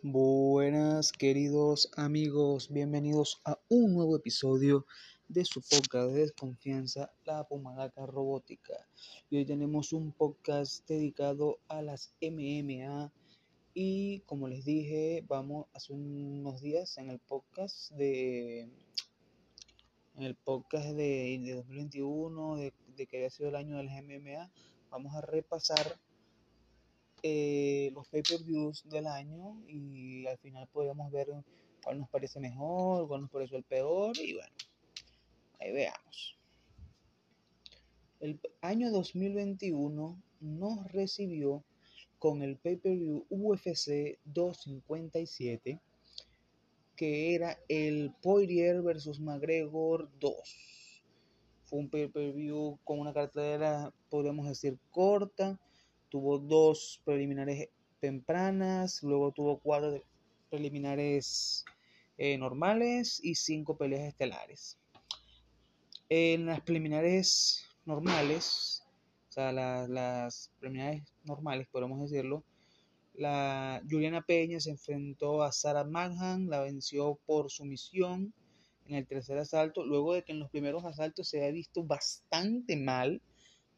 Buenas queridos amigos, bienvenidos a un nuevo episodio de su podcast de desconfianza, la Pumalaca Robótica. Y hoy tenemos un podcast dedicado a las MMA y como les dije, vamos hace unos días en el podcast de en el podcast de, de 2021 de, de que había sido el año de las MMA, vamos a repasar eh, los pay-per-views del año y al final podríamos ver cuál nos parece mejor, cuál nos pareció el peor y bueno, ahí veamos. El año 2021 nos recibió con el pay-per-view UFC 257 que era el Poirier versus McGregor 2. Fue un pay-per-view con una cartelera, podríamos decir, corta, tuvo dos preliminares tempranas, luego tuvo cuatro preliminares eh, normales y cinco peleas estelares. En las preliminares normales, o sea, las preliminares normales, podemos decirlo, la Juliana Peña se enfrentó a Sarah Manhan, la venció por sumisión en el tercer asalto, luego de que en los primeros asaltos se había visto bastante mal.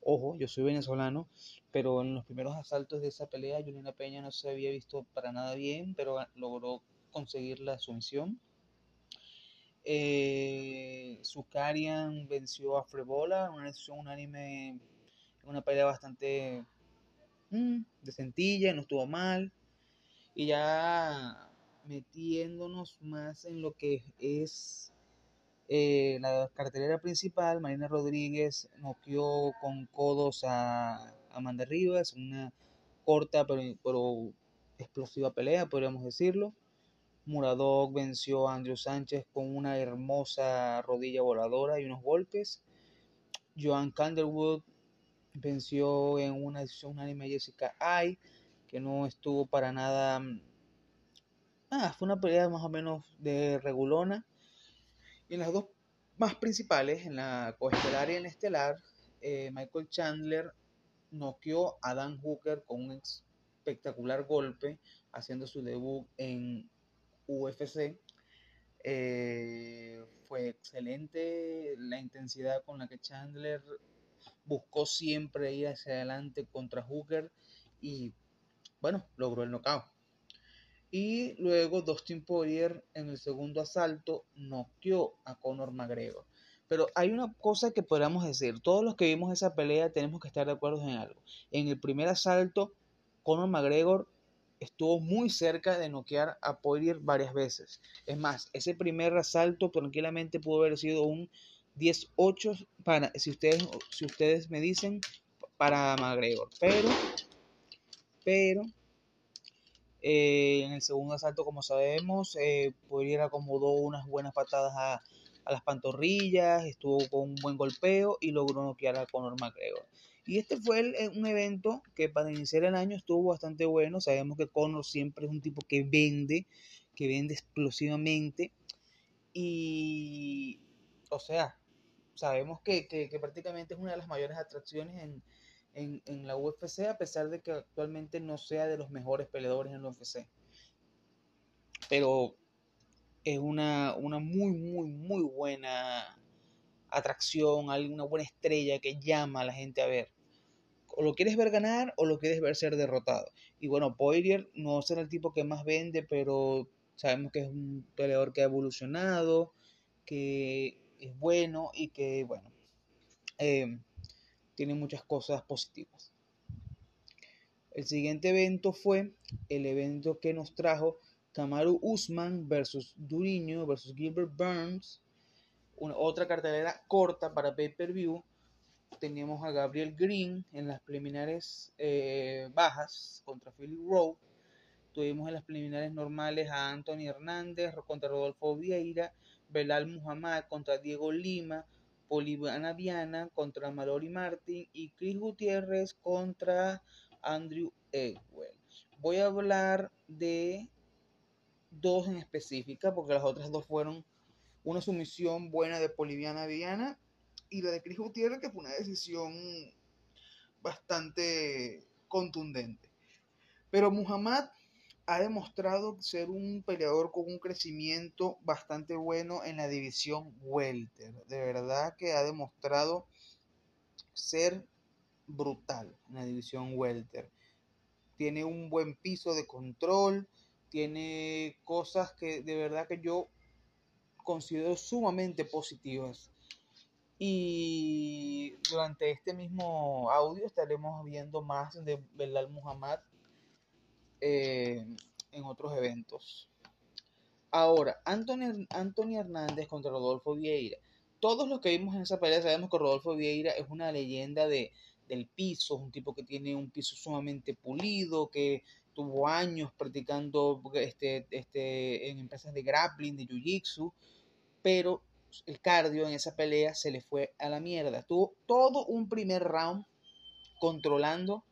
Ojo, yo soy venezolano, pero en los primeros asaltos de esa pelea Juliana Peña no se había visto para nada bien, pero logró conseguir la sumisión. Eh, venció a Frebola, una decisión unánime, una pelea bastante mm, de decentilla, no estuvo mal. Y ya metiéndonos más en lo que es eh, la cartelera principal, Marina Rodríguez noqueó con codos a Amanda Rivas, una corta pero, explosiva pelea, podríamos decirlo. Muradov venció a Andrew Sánchez con una hermosa rodilla voladora y unos golpes. Joan Calderwood venció en una decisión unánime a Jessica Ay, que no estuvo para nada. Ah, fue una pelea más o menos de regulona. Y en las dos más principales, en la coestelar y en estelar, eh, Michael Chandler noqueó a Dan Hooker con un espectacular golpe, haciendo su debut en UFC. Eh, fue excelente la intensidad con la que Chandler buscó siempre ir hacia adelante contra Hooker y bueno, logró el knockout. Y luego Dustin Poirier en el segundo asalto noqueó a Conor McGregor. Pero hay una cosa que podríamos decir, todos los que vimos esa pelea tenemos que estar de acuerdo en algo. En el primer asalto, Conor McGregor estuvo muy cerca de noquear a Poirier varias veces. Es más, ese primer asalto tranquilamente pudo haber sido un 10-8 para, si ustedes, si ustedes me dicen, para McGregor. Pero, pero, eh, en el segundo asalto, como sabemos, eh, Poirier acomodó unas buenas patadas a a las pantorrillas, estuvo con un buen golpeo y logró noquear a Conor McGregor. Y este fue eh, un evento que para iniciar el año estuvo bastante bueno. Sabemos que Conor siempre es un tipo que vende, que vende explosivamente. Y, o sea, sabemos que, prácticamente es una de las mayores atracciones en, en, en, la UFC, a pesar de que actualmente no sea de los mejores peleadores en la UFC. Pero es una, una muy, muy, muy buena atracción, una buena estrella que llama a la gente a ver. O lo quieres ver ganar o lo quieres ver ser derrotado. Y bueno, Poirier no será el tipo que más vende, pero sabemos que es un peleador que ha evolucionado, que es bueno y que, bueno, eh, tiene muchas cosas positivas. El siguiente evento fue el evento que nos trajo Kamaru Usman versus Duriño versus Gilbert Burns. Una, otra cartelera corta para pay-per-view. Teníamos a Gabriel Green en las preliminares eh, bajas contra Philip Rowe. Tuvimos en las preliminares normales a Anthony Hernández contra Rodolfo Vieira, Belal Muhammad contra Diego Lima, Polivana Viana contra Mallory Martin y Chris Gutiérrez contra Andrew Edwell. Voy a hablar de dos en específica, porque las otras dos fueron una sumisión buena de Poliviana Viana y la de Cris Gutiérrez, que fue una decisión bastante contundente. Pero Muhammad ha demostrado ser un peleador con un crecimiento bastante bueno en la división welter. De verdad que ha demostrado ser brutal en la división welter. Tiene un buen piso de control, tiene cosas que de verdad que yo considero sumamente positivas. Y durante este mismo audio estaremos viendo más de Belal Muhammad eh, en otros eventos. Ahora, Anthony, Hernández contra Rodolfo Vieira. Todos los que vimos en esa pelea sabemos que Rodolfo Vieira es una leyenda de, del piso, es un tipo que tiene un piso sumamente pulido, que tuvo años practicando este, este, en empresas de grappling, de jiu-jitsu, pero el cardio en esa pelea se le fue a la mierda. Tuvo todo un primer round controlando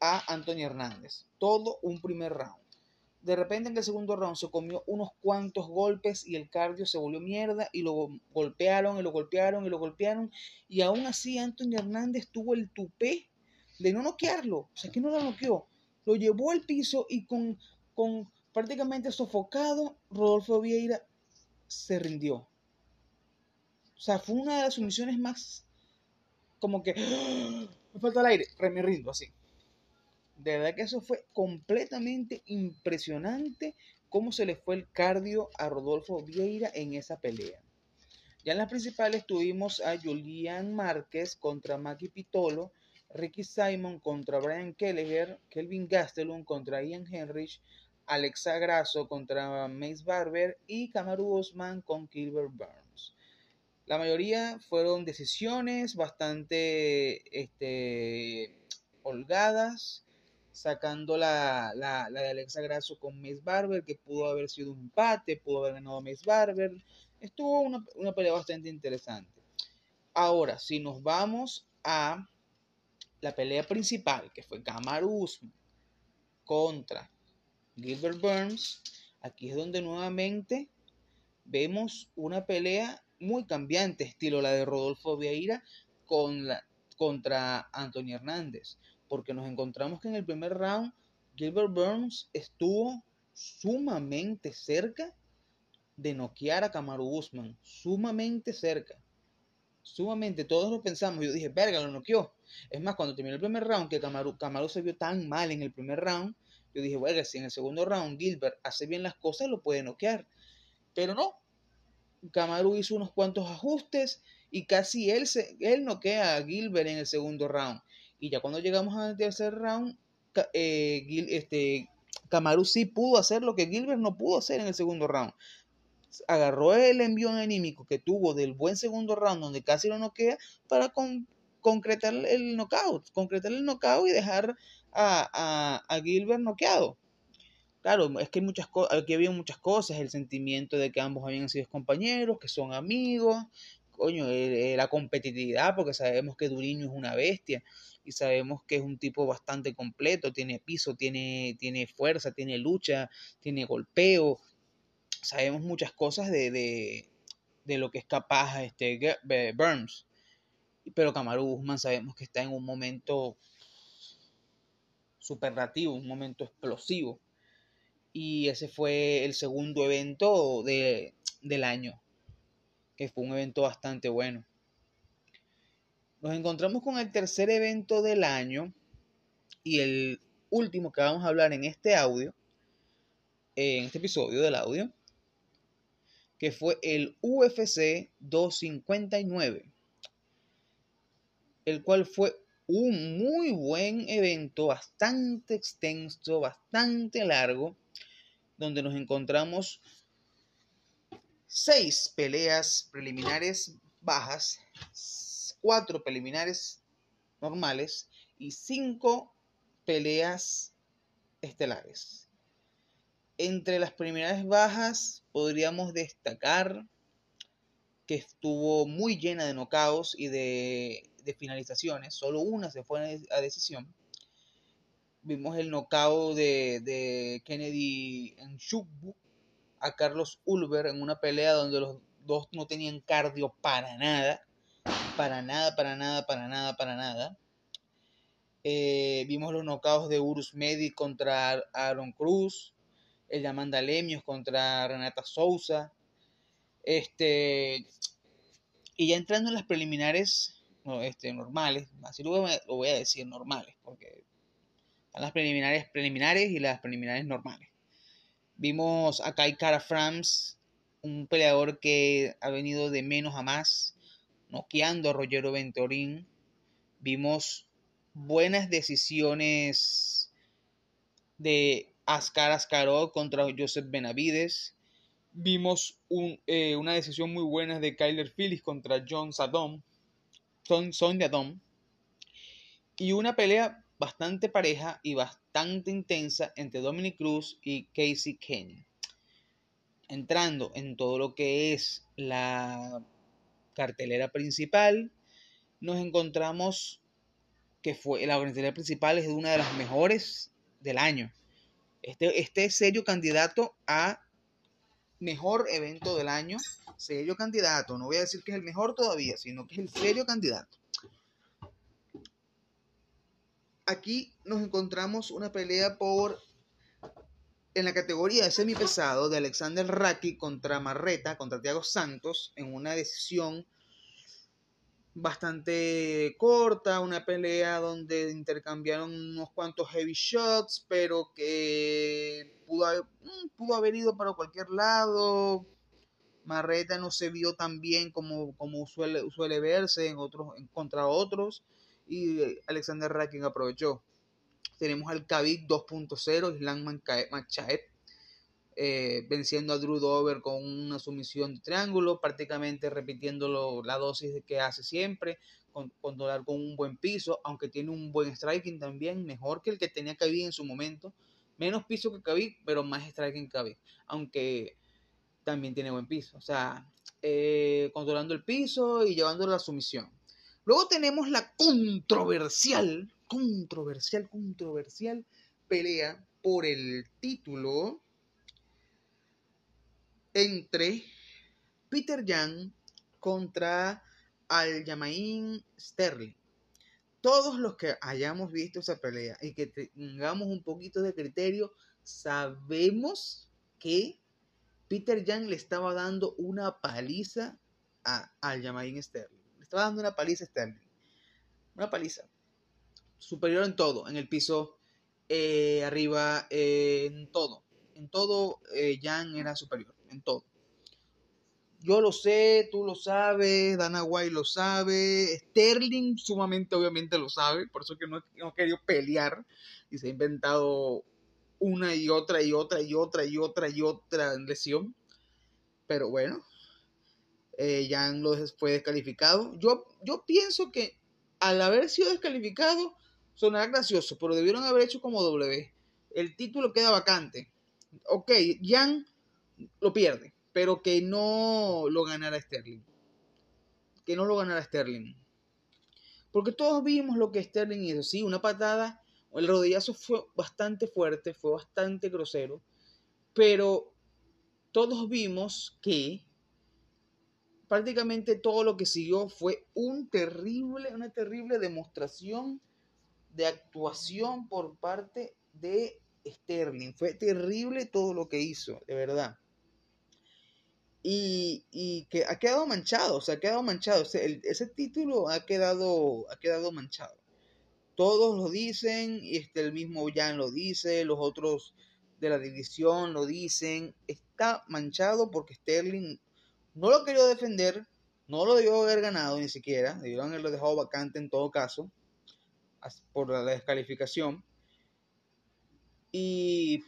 a Antonio Hernández. Todo un primer round. De repente en el segundo round se comió unos cuantos golpes y el cardio se volvió mierda y lo golpearon y lo golpearon y lo golpearon. Y aún así Antonio Hernández tuvo el tupé de no noquearlo. O sea, que no lo noqueó. Lo llevó al piso y con, con prácticamente sofocado, Rodolfo Vieira se rindió. O sea, fue una de las sumisiones más como que me falta el aire, me rindo así. De verdad que eso fue completamente impresionante cómo se le fue el cardio a Rodolfo Vieira en esa pelea. Ya en las principales tuvimos a Julián Márquez contra Maki Pitolo, Ricky Simon contra Brian Kelleher, Kelvin Gastelum contra Ian Henrich, Alexa Grasso contra Mace Barber y Kamaru Osman con Gilbert Burns. La mayoría fueron decisiones bastante este, holgadas, sacando la, la, de Alexa Grasso con Mace Barber, que pudo haber sido un empate, pudo haber ganado Mace Barber. Estuvo una, una pelea bastante interesante. Ahora, si nos vamos a la pelea principal, que fue Kamaru Usman contra Gilbert Burns, aquí es donde nuevamente vemos una pelea muy cambiante, estilo la de Rodolfo Vieira con la, contra Antonio Hernández, porque nos encontramos que en el primer round Gilbert Burns estuvo sumamente cerca de noquear a Kamaru Usman, sumamente cerca, sumamente, todos lo pensamos, yo dije, verga, lo noqueó. Es más, cuando terminó el primer round, que Kamaru, Kamaru se vio tan mal en el primer round, yo dije, bueno, si en el segundo round Gilbert hace bien las cosas, lo puede noquear. Pero no. Kamaru hizo unos cuantos ajustes y casi él, se, él noquea a Gilbert en el segundo round. Y ya cuando llegamos al tercer round, eh, este, Kamaru sí pudo hacer lo que Gilbert no pudo hacer en el segundo round. Agarró el envío anímico que tuvo del buen segundo round, donde casi lo noquea, para concretar el knockout. Concretar el y dejar a, Gilbert noqueado. Claro, es que hay muchas aquí había muchas cosas, el sentimiento de que ambos habían sido compañeros, que son amigos, coño, eh, eh, la competitividad, porque sabemos que Duriño es una bestia y sabemos que es un tipo bastante completo, tiene piso, tiene, tiene fuerza, tiene lucha, tiene golpeo, sabemos muchas cosas de, de, de lo que es capaz este Burns, pero Kamaru Usman sabemos que está en un momento superlativo, un momento explosivo. Y ese fue el segundo evento de, del año, que fue un evento bastante bueno. Nos encontramos con el tercer evento del año y el último que vamos a hablar en este audio, en este episodio del audio, que fue el UFC 259, el cual fue un muy buen evento, bastante extenso, bastante largo, donde nos encontramos seis peleas preliminares bajas, cuatro preliminares normales y cinco peleas estelares. Entre las preliminares bajas podríamos destacar que estuvo muy llena de nocaos y de finalizaciones, solo una se fue a decisión. Vimos el nocao de, de Kennedy en Shukbu a Carlos Ulver en una pelea donde los dos no tenían cardio para nada, para nada, para nada, para nada, para nada. Eh, vimos los knockouts de Urus Medi contra Aaron Cruz, el de Amanda Lemios contra Renata Souza. Este, y ya entrando en las preliminares este, normales, así lo voy, a, decir normales, porque están las preliminares preliminares y las preliminares normales. Vimos a Kai Kara Frams, un peleador que ha venido de menos a más, noqueando a Rogero Ventorín. Vimos buenas decisiones de Ascar Ascarot contra Joseph Benavides. Vimos eh, una decisión muy buena de Kyler Phillips contra John Sadom. Son, son de Adom. Y una pelea bastante pareja y bastante intensa entre Dominic Cruz y Casey Kenyon. Entrando en todo lo que es la cartelera principal, nos encontramos que fue la cartelera principal es una de las mejores del año. Este, este es serio candidato a mejor evento del año. Serio candidato. No voy a decir que es el mejor todavía, sino que es el serio candidato. Aquí nos encontramos una pelea por en la categoría de semipesado de Alexander Raki contra Marreta, contra Thiago Santos, en una decisión bastante corta, una pelea donde intercambiaron unos cuantos heavy shots, pero que pudo haber, mm, pudo haber ido para cualquier lado. Marreta no se vio tan bien como, como suele, suele verse en otros, en contra otros, y Alexander Rakin aprovechó. Tenemos al Khabib 2.0, Islam Machaev, eh, venciendo a Drew Dover con una sumisión de triángulo, prácticamente repitiendo la dosis que hace siempre, con, controlar con un buen piso, aunque tiene un buen striking también, mejor que el que tenía Khabib en su momento, menos piso que Khabib, pero más striking que Khabib, aunque también tiene buen piso, o sea, eh, controlando el piso y llevando la sumisión. Luego tenemos la controversial, controversial, controversial pelea por el título entre Peter Young contra Aljamain Sterling. Todos los que hayamos visto esa pelea y que tengamos un poquito de criterio, sabemos que Peter Young le estaba dando una paliza a Aljamain Sterling. Le estaba dando una paliza a Sterling. Una paliza. Superior en todo, en el piso, eh, arriba, en todo. En todo, eh, Young era superior en todo. Yo lo sé, tú lo sabes, Dana White lo sabe, Sterling sumamente obviamente lo sabe, por eso que no, no ha querido pelear y se ha inventado una y otra y otra y otra y otra y otra lesión. Pero bueno, eh, Jan lo fue descalificado. Yo, yo pienso que al haber sido descalificado sonará gracioso, pero debieron haber hecho como W. El título queda vacante. Ok, Jan lo pierde, pero que no lo ganara Sterling. Que no lo ganara Sterling. Porque todos vimos lo que Sterling hizo. Sí, una patada, el rodillazo fue bastante fuerte, fue bastante grosero, pero todos vimos que prácticamente todo lo que siguió fue un terrible, una terrible demostración de actuación por parte de Sterling. Fue terrible todo lo que hizo, de verdad y, que ha quedado manchado, o sea, ha quedado manchado. Ese, ese título ha quedado, ha quedado manchado. Todos lo dicen, y este, el mismo Jan lo dice, los otros de la división lo dicen. Está manchado porque Sterling no lo quería defender, no lo debió haber ganado ni siquiera, debieron haberlo dejado vacante en todo caso, por la descalificación. Y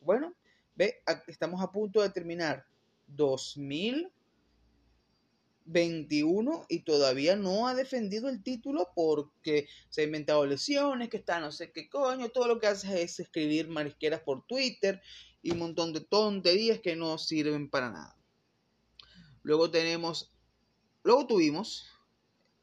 bueno, ve, estamos a punto de terminar 2021 y todavía no ha defendido el título porque se ha inventado lesiones, que está no sé qué coño, todo lo que hace es escribir marisqueras por Twitter y un montón de tonterías que no sirven para nada. Luego tenemos, luego tuvimos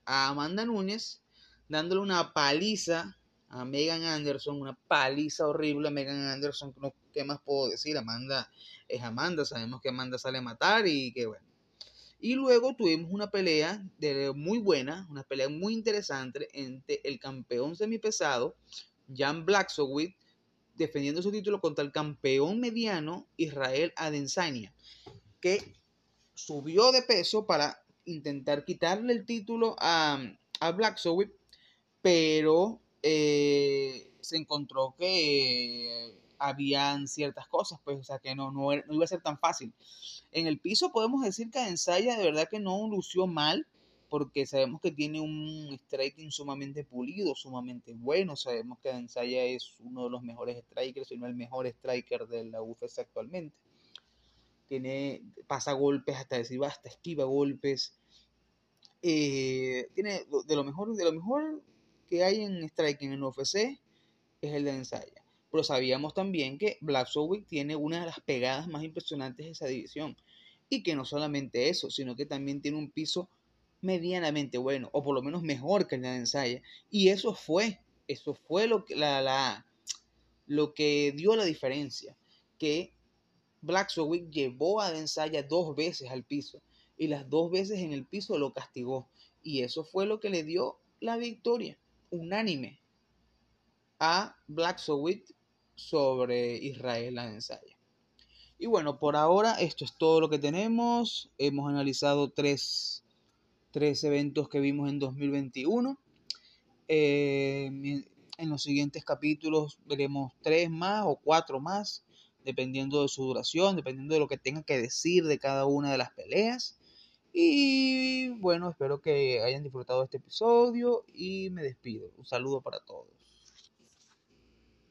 a Amanda Núñez dándole una paliza a Megan Anderson, una paliza horrible a Megan Anderson, ¿qué más puedo decir? Amanda es Amanda, sabemos que Amanda sale a matar y que bueno. Y luego tuvimos una pelea muy buena, una pelea muy interesante entre el campeón semipesado, Jan Blacksowitz, defendiendo su título contra el campeón mediano, Israel Adesanya, que subió de peso para intentar quitarle el título a, a Blacksowitz, pero eh, se encontró que habían ciertas cosas, pues, o sea, que no, no, iba a ser tan fácil. En el piso podemos decir que Ensaya de verdad que no lució mal, porque sabemos que tiene un striking sumamente pulido, sumamente bueno. Sabemos que Ensaya es uno de los mejores strikers, si no el mejor striker de la UFC actualmente. Tiene, pasa golpes hasta decir hasta esquiva golpes. Eh, tiene de lo mejor, de lo mejor que hay en striking en UFC es el de Ensaya pero sabíamos también que Black tiene una de las pegadas más impresionantes de esa división. Y que no solamente eso, sino que también tiene un piso medianamente bueno, o por lo menos mejor que el de Ensaya. Y eso fue, eso fue lo que, la, la, lo que dio la diferencia. Que Black llevó a Ensaya dos veces al piso. Y las dos veces en el piso lo castigó. Y eso fue lo que le dio la victoria unánime a Black sobre Israel la ensaya. Y bueno, por ahora esto es todo lo que tenemos. Hemos analizado tres, tres eventos que vimos en 2021. Eh, en los siguientes capítulos veremos tres más o cuatro más, dependiendo de su duración, dependiendo de lo que tenga que decir de cada una de las peleas. Y bueno, espero que hayan disfrutado este episodio y me despido. Un saludo para todos.